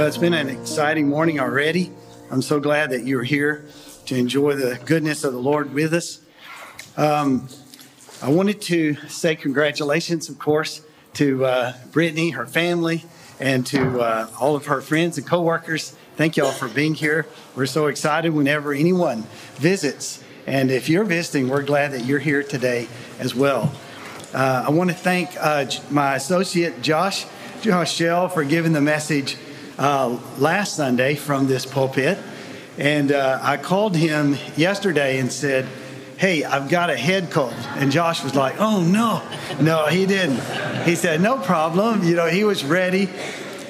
Well, it's been an exciting morning already. I'm so glad that you're here to enjoy the goodness of the Lord with us. Um, I wanted to say congratulations, of course, to uh, Brittany, her family, and to uh, all of her friends and coworkers. Thank you all for being here. We're so excited whenever anyone visits. And if you're visiting, we're glad that you're here today as well. Uh, I want to thank uh, my associate, Josh, Josh Shell, for giving the message uh, last Sunday from this pulpit. And uh, I called him yesterday and said, Hey, I've got a head cold. And Josh was like, Oh, no. No, he didn't. He said, No problem. You know, he was ready.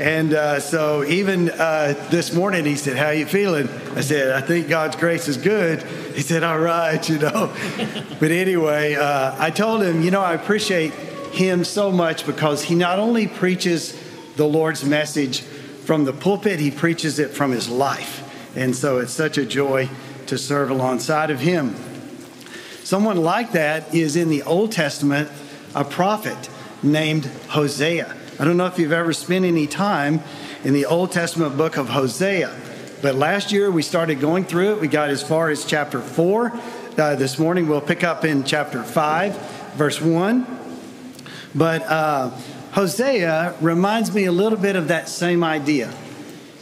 And uh, so even uh, this morning, he said, How you feeling? I said, I think God's grace is good. He said, All right, you know. but anyway, uh, I told him, You know, I appreciate him so much because he not only preaches the Lord's message from the pulpit, he preaches it from his life. And so it's such a joy to serve alongside of him. Someone like that is in the Old Testament, a prophet named Hosea. I don't know if you've ever spent any time in the Old Testament book of Hosea, but last year we started going through it. We got as far as chapter 4. Uh, this morning we'll pick up in chapter 5, verse 1. But uh, Hosea reminds me a little bit of that same idea,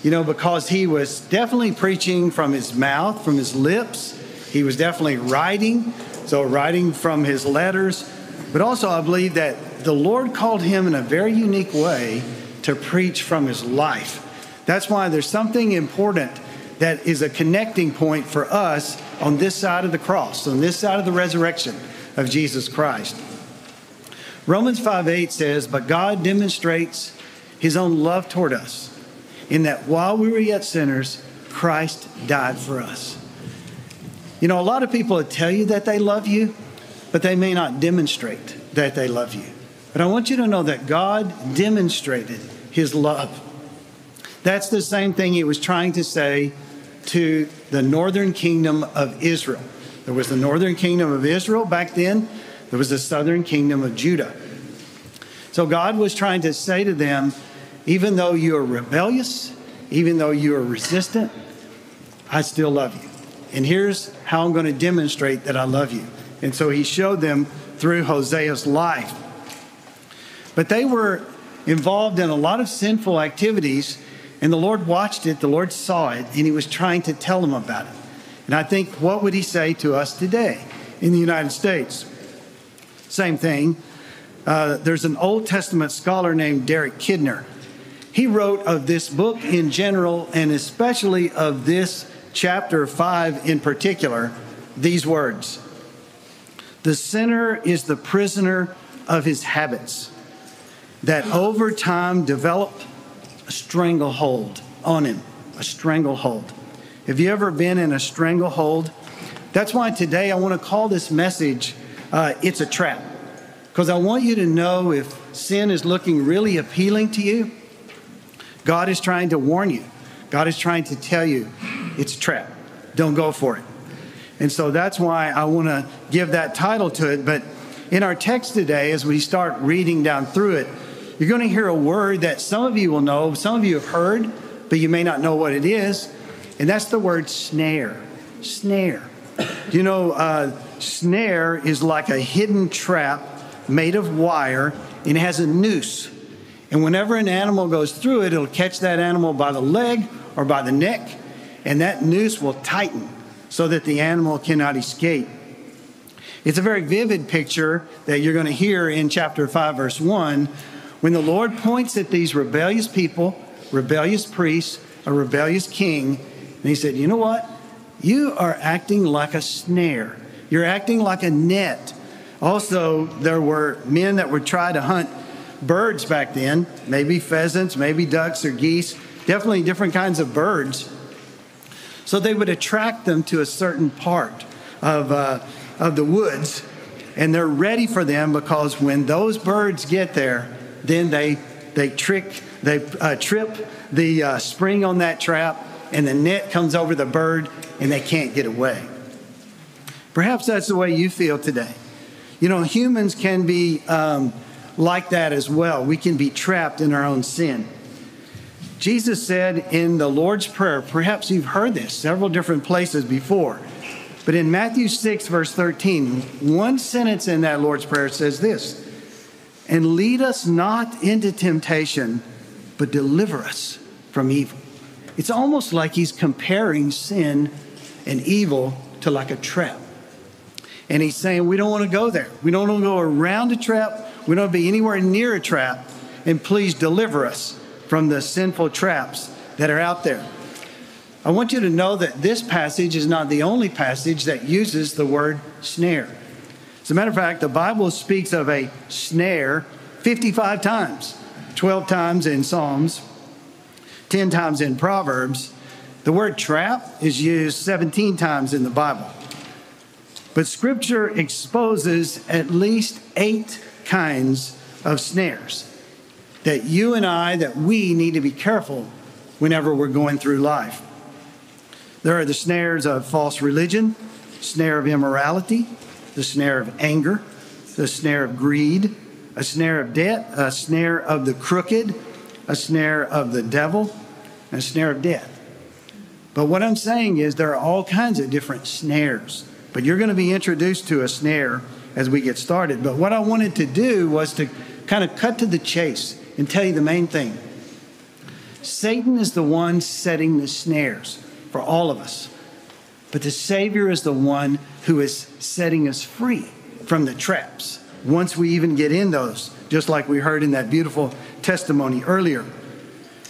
you know, because he was definitely preaching from his mouth, from his lips. He was definitely writing, so writing from his letters. But also, I believe that the Lord called him in a very unique way to preach from his life. That's why there's something important that is a connecting point for us on this side of the cross, on this side of the resurrection of Jesus Christ. Romans 5 8 says, But God demonstrates his own love toward us, in that while we were yet sinners, Christ died for us. You know, a lot of people will tell you that they love you, but they may not demonstrate that they love you. But I want you to know that God demonstrated his love. That's the same thing he was trying to say to the northern kingdom of Israel. There was the northern kingdom of Israel back then, there was the southern kingdom of Judah. So God was trying to say to them, even though you are rebellious, even though you are resistant, I still love you. And here's how I'm going to demonstrate that I love you. And so he showed them through Hosea's life. But they were involved in a lot of sinful activities, and the Lord watched it, the Lord saw it, and he was trying to tell them about it. And I think, what would he say to us today in the United States? Same thing. Uh, there's an Old Testament scholar named Derek Kidner. He wrote of this book in general, and especially of this chapter 5 in particular, these words The sinner is the prisoner of his habits that over time develop a stranglehold on him, a stranglehold. Have you ever been in a stranglehold? That's why today I want to call this message uh, It's a Trap. Because I want you to know if sin is looking really appealing to you, God is trying to warn you. God is trying to tell you it's a trap. Don't go for it. And so that's why I want to give that title to it. But in our text today, as we start reading down through it, you're going to hear a word that some of you will know, some of you have heard, but you may not know what it is. And that's the word snare. Snare. You know, uh, snare is like a hidden trap made of wire and it has a noose. And whenever an animal goes through it, it'll catch that animal by the leg or by the neck, and that noose will tighten so that the animal cannot escape. It's a very vivid picture that you're going to hear in chapter 5, verse 1, when the Lord points at these rebellious people, rebellious priests, a rebellious king, and he said, You know what? You are acting like a snare. You're acting like a net. Also, there were men that would try to hunt birds back then, maybe pheasants, maybe ducks or geese, definitely different kinds of birds. So they would attract them to a certain part of, uh, of the woods, and they're ready for them because when those birds get there, then they they trick they uh, trip the uh, spring on that trap, and the net comes over the bird, and they can't get away. Perhaps that's the way you feel today. You know, humans can be um, like that as well. We can be trapped in our own sin. Jesus said in the Lord's Prayer, perhaps you've heard this several different places before, but in Matthew 6, verse 13, one sentence in that Lord's Prayer says this And lead us not into temptation, but deliver us from evil. It's almost like he's comparing sin and evil to like a trap. And he's saying, we don't want to go there. We don't want to go around a trap. We don't want to be anywhere near a trap. And please deliver us from the sinful traps that are out there. I want you to know that this passage is not the only passage that uses the word snare. As a matter of fact, the Bible speaks of a snare 55 times, 12 times in Psalms, 10 times in Proverbs. The word trap is used 17 times in the Bible. But Scripture exposes at least eight kinds of snares that you and I, that we need to be careful whenever we're going through life. There are the snares of false religion, snare of immorality, the snare of anger, the snare of greed, a snare of debt, a snare of the crooked, a snare of the devil, and a snare of death. But what I'm saying is there are all kinds of different snares. But you're going to be introduced to a snare as we get started. But what I wanted to do was to kind of cut to the chase and tell you the main thing. Satan is the one setting the snares for all of us. But the Savior is the one who is setting us free from the traps once we even get in those, just like we heard in that beautiful testimony earlier.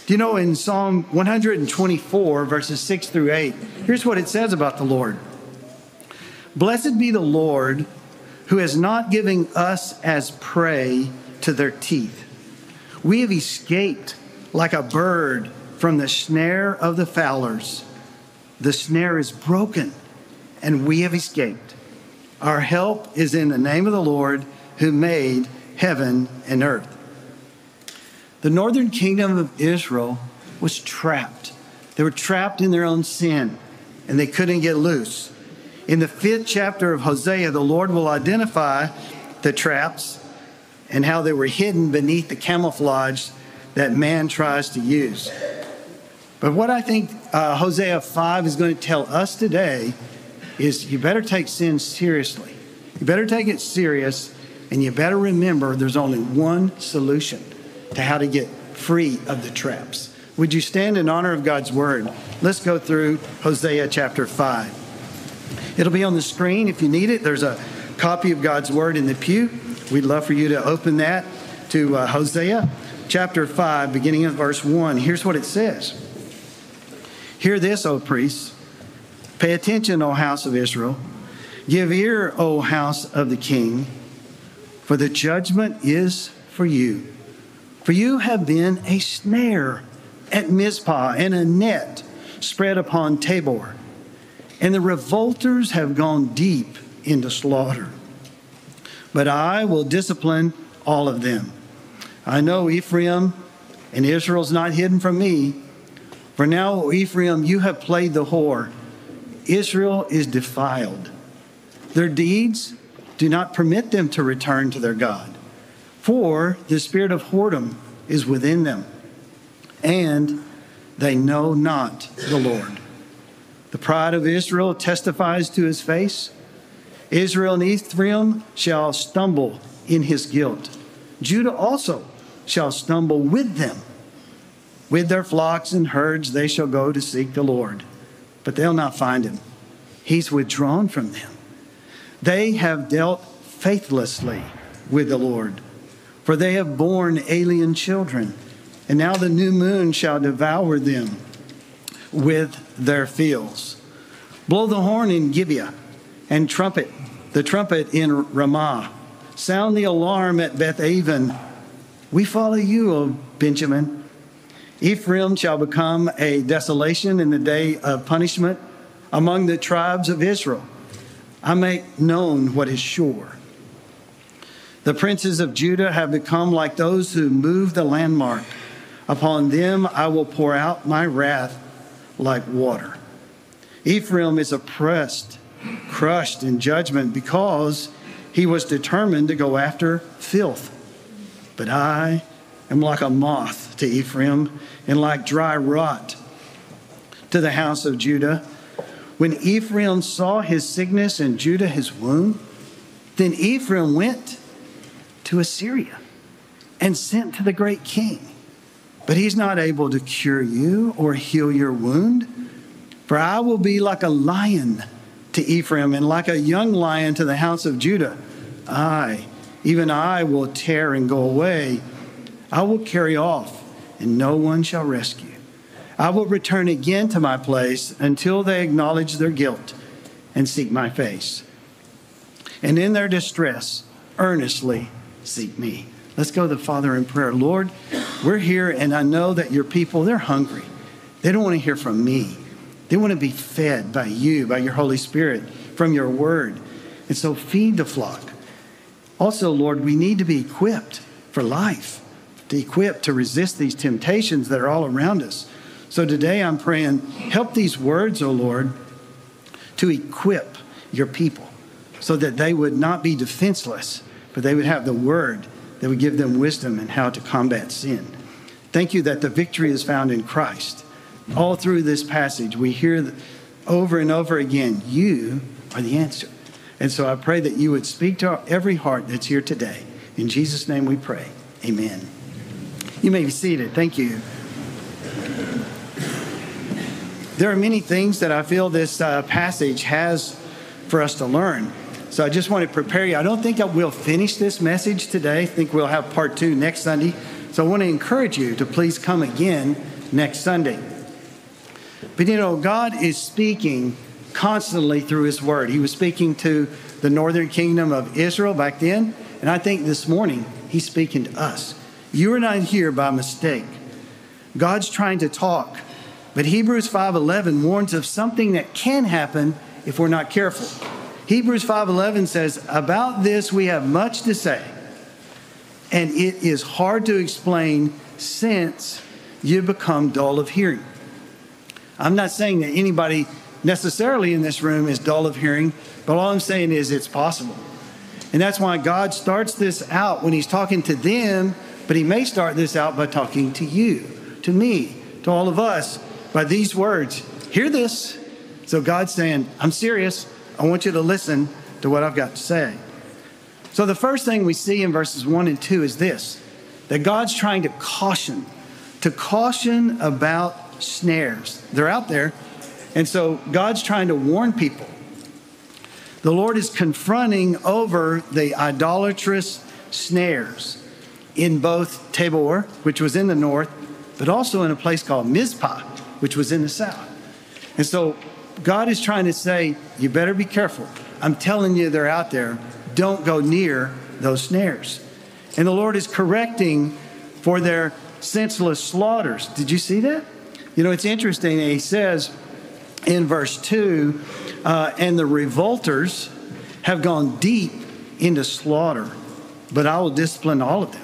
Do you know in Psalm 124, verses 6 through 8, here's what it says about the Lord Blessed be the Lord who has not given us as prey to their teeth. We have escaped like a bird from the snare of the fowlers. The snare is broken, and we have escaped. Our help is in the name of the Lord who made heaven and earth. The northern kingdom of Israel was trapped. They were trapped in their own sin, and they couldn't get loose. In the fifth chapter of Hosea, the Lord will identify the traps and how they were hidden beneath the camouflage that man tries to use. But what I think uh, Hosea 5 is going to tell us today is you better take sin seriously. You better take it serious, and you better remember there's only one solution to how to get free of the traps. Would you stand in honor of God's word? Let's go through Hosea chapter 5. It'll be on the screen if you need it. There's a copy of God's word in the pew. We'd love for you to open that to uh, Hosea chapter 5, beginning of verse 1. Here's what it says Hear this, O priests. Pay attention, O house of Israel. Give ear, O house of the king, for the judgment is for you. For you have been a snare at Mizpah and a net spread upon Tabor, and the revolters have gone deep into slaughter. But I will discipline all of them. I know Ephraim and Israel's not hidden from me. For now, o Ephraim, you have played the whore. Israel is defiled. Their deeds do not permit them to return to their God, for the spirit of whoredom is within them, and they know not the Lord. The pride of Israel testifies to his face. Israel and Ephraim shall stumble in his guilt. Judah also shall stumble with them. With their flocks and herds they shall go to seek the Lord, but they'll not find him. He's withdrawn from them. They have dealt faithlessly with the Lord, for they have borne alien children, and now the new moon shall devour them with their fields. Blow the horn in Gibeah, and trumpet the trumpet in Ramah. Sound the alarm at Beth Aven we follow you, O Benjamin. Ephraim shall become a desolation in the day of punishment among the tribes of Israel. I make known what is sure. The princes of Judah have become like those who move the landmark. Upon them I will pour out my wrath like water. Ephraim is oppressed, crushed in judgment because he was determined to go after filth. But I am like a moth to Ephraim and like dry rot to the house of Judah. When Ephraim saw his sickness and Judah his wound, then Ephraim went to Assyria and sent to the great king. But he's not able to cure you or heal your wound. For I will be like a lion to Ephraim and like a young lion to the house of Judah. I, even I, will tear and go away. I will carry off, and no one shall rescue. I will return again to my place until they acknowledge their guilt and seek my face. And in their distress, earnestly seek me. Let's go to the Father in prayer. Lord, we're here, and I know that your people, they're hungry. They don't want to hear from me. They want to be fed by you, by your Holy Spirit, from your word. And so feed the flock. Also, Lord, we need to be equipped for life, to equip to resist these temptations that are all around us. So today I'm praying, help these words, O oh Lord, to equip your people so that they would not be defenseless, but they would have the word that would give them wisdom in how to combat sin. Thank you that the victory is found in Christ. All through this passage, we hear over and over again, you are the answer. And so I pray that you would speak to every heart that's here today. In Jesus' name we pray. Amen. You may be seated. Thank you. There are many things that I feel this uh, passage has for us to learn. So I just want to prepare you. I don't think I will finish this message today. I think we'll have part two next Sunday. So I want to encourage you to please come again next Sunday. But you know, God is speaking constantly through His Word. He was speaking to the northern kingdom of Israel back then, and I think this morning He's speaking to us. You are not here by mistake. God's trying to talk, but Hebrews 5:11 warns of something that can happen if we're not careful. Hebrews 5:11 says, "About this we have much to say, and it is hard to explain since you become dull of hearing." I'm not saying that anybody necessarily in this room is dull of hearing, but all I'm saying is it's possible. And that's why God starts this out when He's talking to them, but He may start this out by talking to you, to me, to all of us, by these words Hear this. So God's saying, I'm serious. I want you to listen to what I've got to say. So the first thing we see in verses 1 and 2 is this that God's trying to caution, to caution about snares. They're out there, and so God's trying to warn people. The Lord is confronting over the idolatrous snares in both Tabor, which was in the north, but also in a place called Mizpah, which was in the south. And so God is trying to say, you better be careful. I'm telling you, they're out there. Don't go near those snares. And the Lord is correcting for their senseless slaughters. Did you see that? You know, it's interesting. He says, in verse 2 uh, and the revolters have gone deep into slaughter, but I will discipline all of them.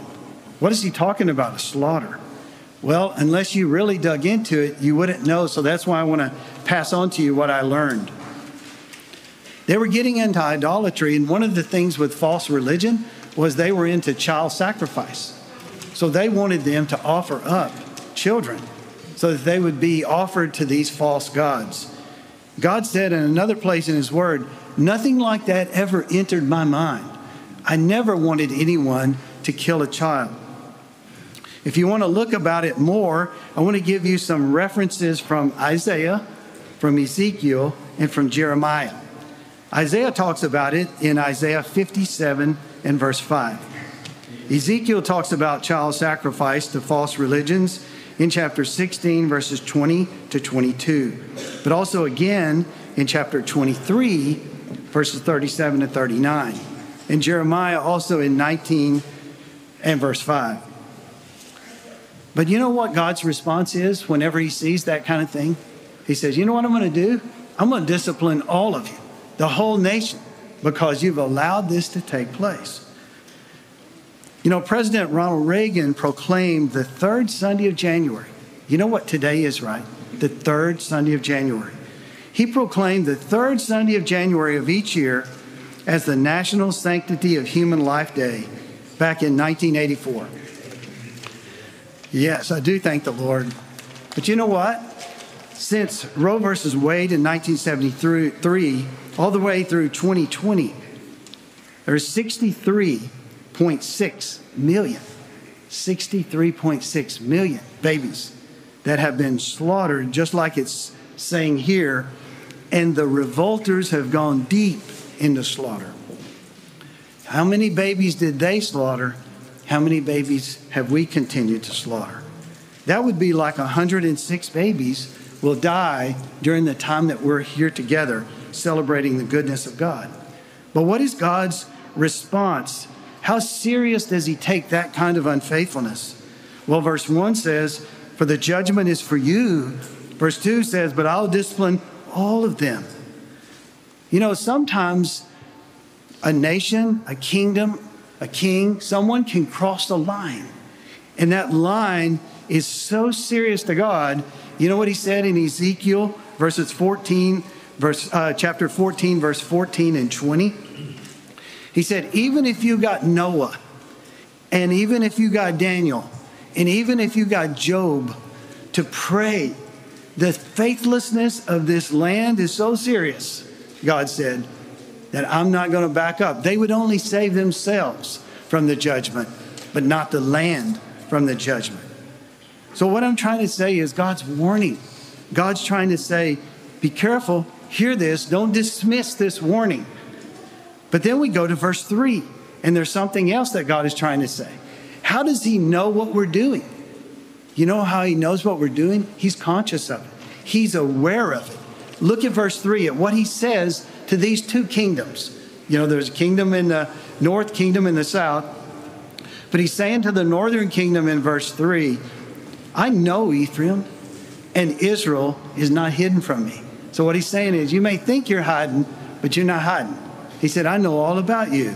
What is he talking about, a slaughter? Well, unless you really dug into it, you wouldn't know. So that's why I want to pass on to you what I learned. They were getting into idolatry, and one of the things with false religion was they were into child sacrifice. So they wanted them to offer up children so that they would be offered to these false gods. God said in another place in His Word, Nothing like that ever entered my mind. I never wanted anyone to kill a child. If you want to look about it more, I want to give you some references from Isaiah, from Ezekiel, and from Jeremiah. Isaiah talks about it in Isaiah 57 and verse 5. Ezekiel talks about child sacrifice to false religions in chapter 16, verses 20 to 22, but also again in chapter 23, verses 37 to 39, and Jeremiah also in 19 and verse 5. But you know what God's response is whenever he sees that kind of thing? He says, You know what I'm going to do? I'm going to discipline all of you, the whole nation, because you've allowed this to take place. You know, President Ronald Reagan proclaimed the third Sunday of January. You know what today is, right? The third Sunday of January. He proclaimed the third Sunday of January of each year as the National Sanctity of Human Life Day back in 1984. Yes, I do thank the Lord. But you know what? Since Roe versus Wade in 1973, all the way through 2020, there's 63.6 million, 63.6 million babies that have been slaughtered, just like it's saying here, and the revolters have gone deep into slaughter. How many babies did they slaughter? How many babies have we continued to slaughter? That would be like 106 babies will die during the time that we're here together celebrating the goodness of God. But what is God's response? How serious does he take that kind of unfaithfulness? Well, verse 1 says, For the judgment is for you. Verse 2 says, But I'll discipline all of them. You know, sometimes a nation, a kingdom, a king, someone can cross the line. And that line is so serious to God. You know what he said in Ezekiel verses 14, verse uh, chapter 14, verse 14 and 20? He said, even if you got Noah, and even if you got Daniel, and even if you got Job to pray, the faithlessness of this land is so serious, God said, that I'm not going to back up. They would only save themselves from the judgment, but not the land from the judgment. So, what I'm trying to say is God's warning. God's trying to say, be careful, hear this, don't dismiss this warning. But then we go to verse 3, and there's something else that God is trying to say. How does He know what we're doing? You know how He knows what we're doing? He's conscious of it, He's aware of it. Look at verse 3 at what He says to these two kingdoms. You know, there's a kingdom in the north, kingdom in the south. But He's saying to the northern kingdom in verse 3, I know Ephraim, and Israel is not hidden from me. So, what he's saying is, you may think you're hiding, but you're not hiding. He said, I know all about you.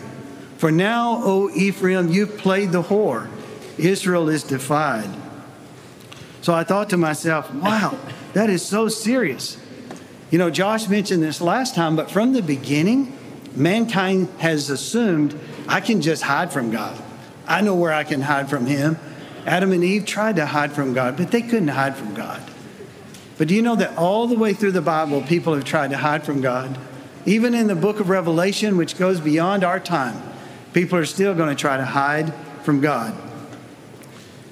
For now, O Ephraim, you've played the whore. Israel is defied. So I thought to myself, wow, that is so serious. You know, Josh mentioned this last time, but from the beginning, mankind has assumed I can just hide from God. I know where I can hide from Him. Adam and Eve tried to hide from God, but they couldn't hide from God. But do you know that all the way through the Bible, people have tried to hide from God? Even in the book of Revelation, which goes beyond our time, people are still going to try to hide from God.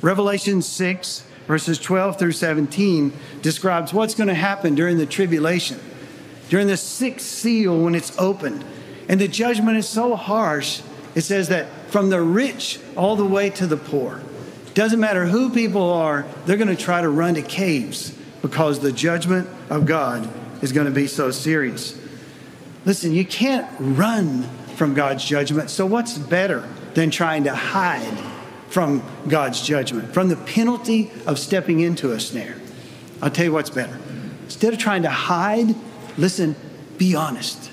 Revelation 6, verses 12 through 17, describes what's going to happen during the tribulation, during the sixth seal when it's opened. And the judgment is so harsh, it says that from the rich all the way to the poor. Doesn't matter who people are, they're going to try to run to caves because the judgment of God is going to be so serious. Listen, you can't run from God's judgment. So, what's better than trying to hide from God's judgment, from the penalty of stepping into a snare? I'll tell you what's better. Instead of trying to hide, listen, be honest.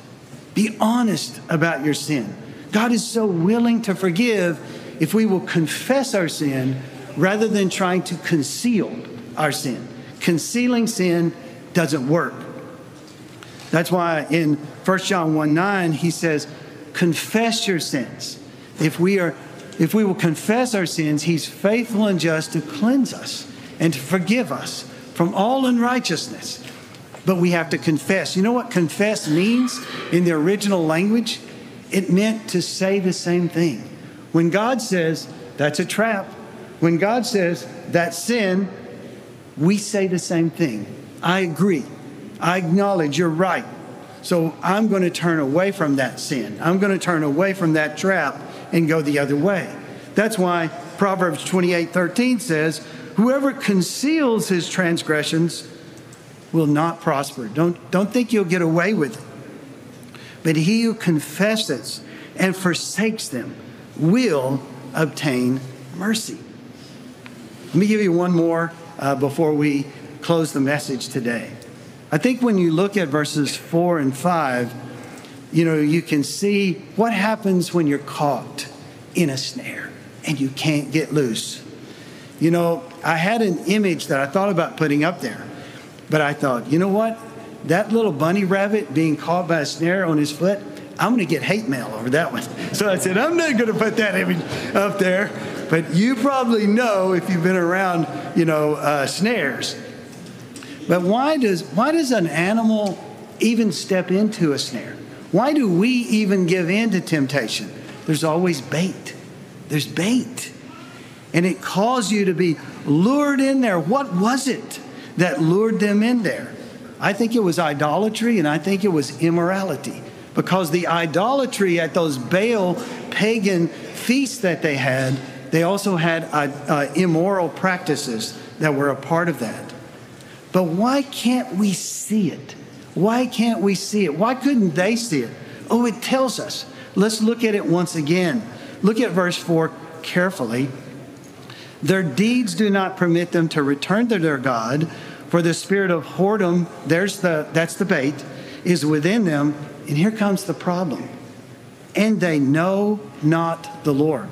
Be honest about your sin. God is so willing to forgive if we will confess our sin rather than trying to conceal our sin. Concealing sin doesn't work. That's why in 1 John 1 9, he says, Confess your sins. If we are if we will confess our sins, he's faithful and just to cleanse us and to forgive us from all unrighteousness. But we have to confess. You know what confess means in the original language? It meant to say the same thing. When God says, that's a trap, when God says, that sin, we say the same thing. I agree. I acknowledge you're right. So I'm going to turn away from that sin. I'm going to turn away from that trap and go the other way. That's why Proverbs 28 13 says, Whoever conceals his transgressions will not prosper. Don't, don't think you'll get away with it. But he who confesses and forsakes them will obtain mercy. Let me give you one more uh, before we close the message today. I think when you look at verses four and five, you know, you can see what happens when you're caught in a snare and you can't get loose. You know, I had an image that I thought about putting up there, but I thought, you know what? That little bunny rabbit being caught by a snare on his foot, I'm going to get hate mail over that one. So I said, I'm not going to put that image up there. But you probably know if you've been around, you know, uh, snares. But why does why does an animal even step into a snare? Why do we even give in to temptation? There's always bait. There's bait. And it caused you to be lured in there. What was it that lured them in there? I think it was idolatry and I think it was immorality. Because the idolatry at those Baal pagan feasts that they had, they also had uh, uh, immoral practices that were a part of that. But why can't we see it? Why can't we see it? Why couldn't they see it? Oh, it tells us. Let's look at it once again. Look at verse 4 carefully. Their deeds do not permit them to return to their God, for the spirit of whoredom, there's the that's the bait, is within them. And here comes the problem. And they know not the Lord.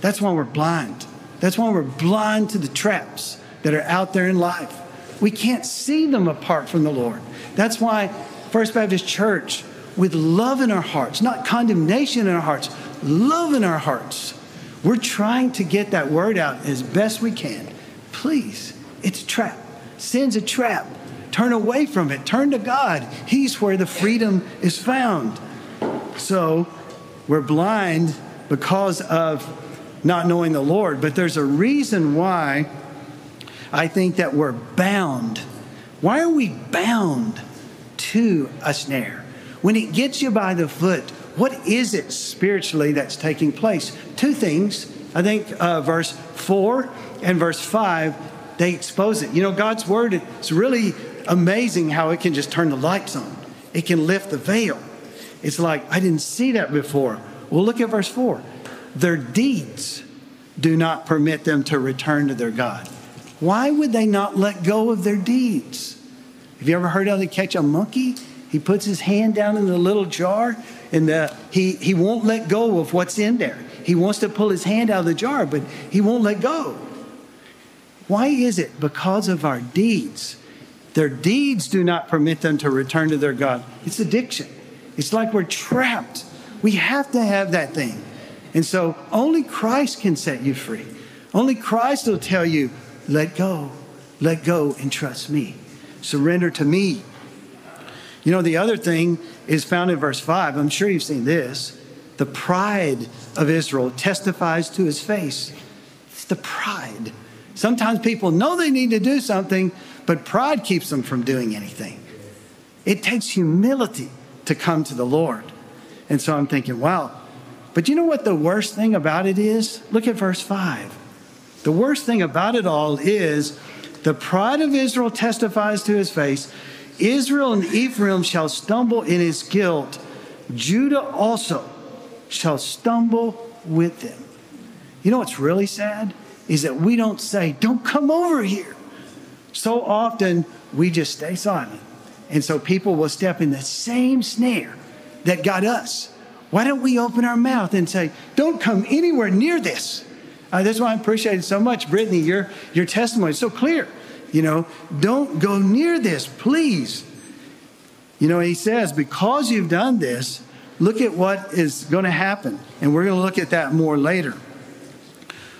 That's why we're blind. That's why we're blind to the traps that are out there in life. We can't see them apart from the Lord. That's why First Baptist Church, with love in our hearts, not condemnation in our hearts, love in our hearts, we're trying to get that word out as best we can. Please, it's a trap. Sin's a trap. Turn away from it. Turn to God. He's where the freedom is found. So we're blind because of not knowing the Lord, but there's a reason why I think that we're bound. Why are we bound to a snare? When it gets you by the foot, what is it spiritually that's taking place? Two things. I think uh, verse 4 and verse 5, they expose it. You know, God's word, it's really amazing how it can just turn the lights on, it can lift the veil. It's like, I didn't see that before. Well, look at verse 4. Their deeds do not permit them to return to their God. Why would they not let go of their deeds? Have you ever heard how they catch a monkey? He puts his hand down in the little jar and the, he, he won't let go of what's in there. He wants to pull his hand out of the jar, but he won't let go. Why is it? Because of our deeds. Their deeds do not permit them to return to their God. It's addiction. It's like we're trapped. We have to have that thing. And so only Christ can set you free. Only Christ will tell you, let go, let go, and trust me. Surrender to me. You know, the other thing is found in verse 5. I'm sure you've seen this. The pride of Israel testifies to his face. It's the pride. Sometimes people know they need to do something, but pride keeps them from doing anything. It takes humility to come to the Lord. And so I'm thinking, wow. But you know what the worst thing about it is? Look at verse 5. The worst thing about it all is the pride of Israel testifies to his face. Israel and Ephraim shall stumble in his guilt. Judah also shall stumble with them. You know what's really sad? Is that we don't say, Don't come over here. So often we just stay silent. And so people will step in the same snare that got us. Why don't we open our mouth and say, Don't come anywhere near this? Uh, that's why I appreciate it so much, Brittany. Your your testimony is so clear. You know, don't go near this, please. You know, he says, because you've done this, look at what is going to happen, and we're going to look at that more later.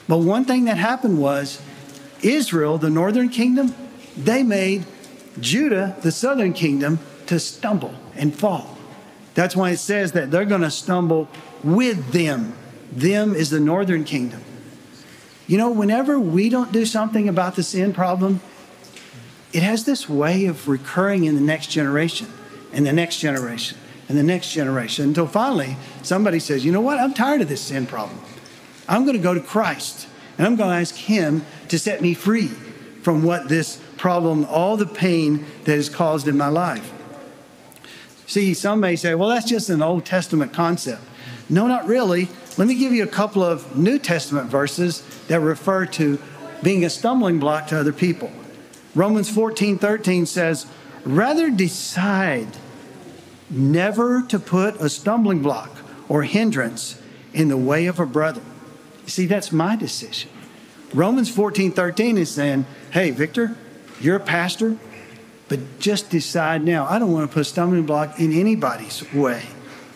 But one thing that happened was Israel, the northern kingdom, they made Judah, the southern kingdom, to stumble and fall. That's why it says that they're going to stumble with them. Them is the northern kingdom. You know, whenever we don't do something about the sin problem, it has this way of recurring in the next generation and the next generation and the next generation until finally somebody says, you know what, I'm tired of this sin problem. I'm going to go to Christ and I'm going to ask Him to set me free from what this problem, all the pain that is caused in my life. See, some may say, well, that's just an Old Testament concept. No, not really. Let me give you a couple of New Testament verses that refer to being a stumbling block to other people. Romans 14 13 says, Rather decide never to put a stumbling block or hindrance in the way of a brother. See, that's my decision. Romans 14 13 is saying, Hey, Victor, you're a pastor, but just decide now. I don't want to put a stumbling block in anybody's way.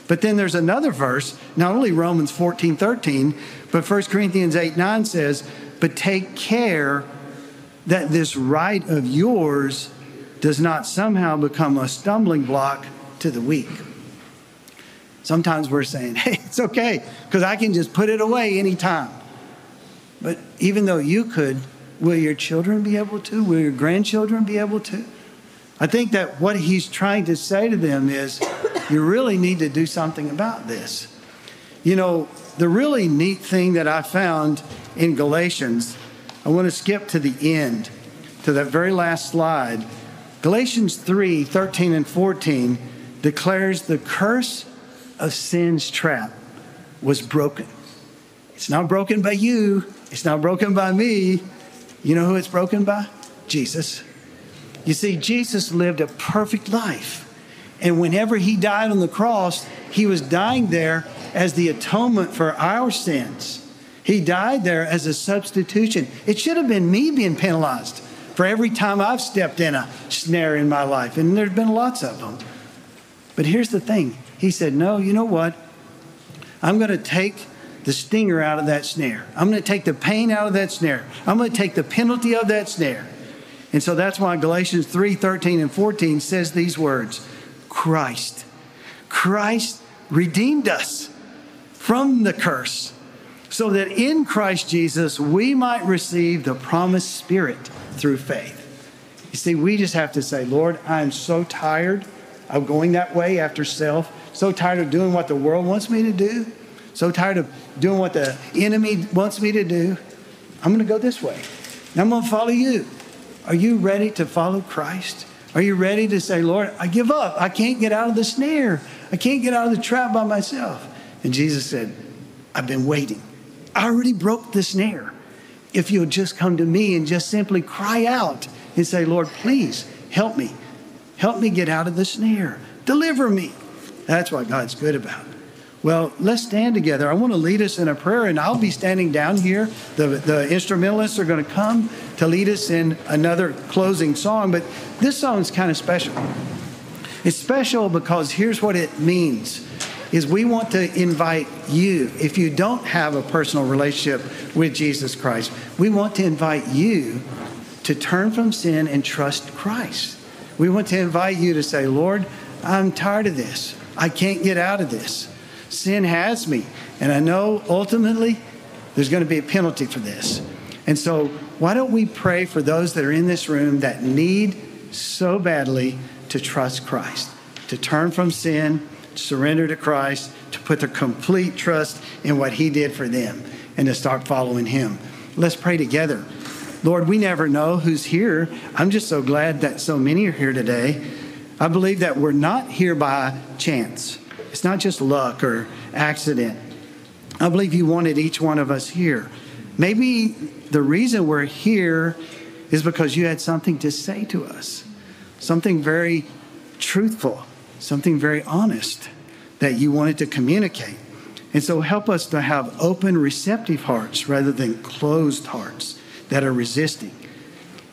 But then there's another verse, not only Romans 14, 13, but 1 Corinthians 8, 9 says, But take care that this right of yours does not somehow become a stumbling block to the weak. Sometimes we're saying, hey, it's okay, because I can just put it away anytime. But even though you could, will your children be able to? Will your grandchildren be able to? I think that what he's trying to say to them is, you really need to do something about this. You know, the really neat thing that I found in Galatians, I want to skip to the end, to that very last slide. Galatians 3 13 and 14 declares the curse of sin's trap was broken. It's not broken by you, it's not broken by me. You know who it's broken by? Jesus. You see, Jesus lived a perfect life. And whenever he died on the cross, he was dying there as the atonement for our sins. He died there as a substitution. It should have been me being penalized for every time I've stepped in a snare in my life, and there's been lots of them. But here's the thing He said, No, you know what? I'm going to take the stinger out of that snare. I'm going to take the pain out of that snare. I'm going to take the penalty of that snare. And so that's why Galatians 3 13 and 14 says these words Christ. Christ redeemed us from the curse so that in Christ Jesus we might receive the promised Spirit through faith. You see, we just have to say, Lord, I'm so tired of going that way after self, so tired of doing what the world wants me to do, so tired of doing what the enemy wants me to do. I'm going to go this way. And I'm going to follow you. Are you ready to follow Christ? Are you ready to say, Lord, I give up. I can't get out of the snare. I can't get out of the trap by myself. And Jesus said, I've been waiting. I already broke the snare. If you'll just come to me and just simply cry out and say, Lord, please help me. Help me get out of the snare. Deliver me. That's what God's good about. Well, let's stand together. I want to lead us in a prayer, and I'll be standing down here. The, the instrumentalists are going to come to lead us in another closing song, but this song is kind of special. It's special because here's what it means is we want to invite you if you don't have a personal relationship with Jesus Christ we want to invite you to turn from sin and trust Christ we want to invite you to say Lord I'm tired of this I can't get out of this sin has me and I know ultimately there's going to be a penalty for this and so why don't we pray for those that are in this room that need so badly to trust Christ to turn from sin surrender to Christ, to put their complete trust in what He did for them, and to start following Him. Let's pray together. Lord, we never know who's here. I'm just so glad that so many are here today. I believe that we're not here by chance, it's not just luck or accident. I believe you wanted each one of us here. Maybe the reason we're here is because you had something to say to us, something very truthful something very honest that you wanted to communicate. And so help us to have open, receptive hearts rather than closed hearts that are resisting.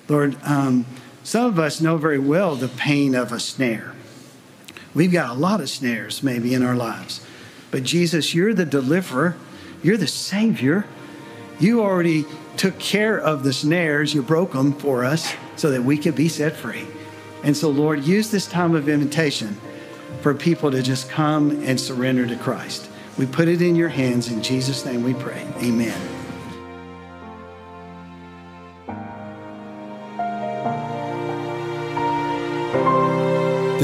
Lord, um, some of us know very well the pain of a snare. We've got a lot of snares maybe in our lives. But Jesus, you're the deliverer, you're the Savior. You already took care of the snares, you broke them for us so that we could be set free. And so, Lord, use this time of invitation for people to just come and surrender to Christ. We put it in your hands. In Jesus' name we pray. Amen.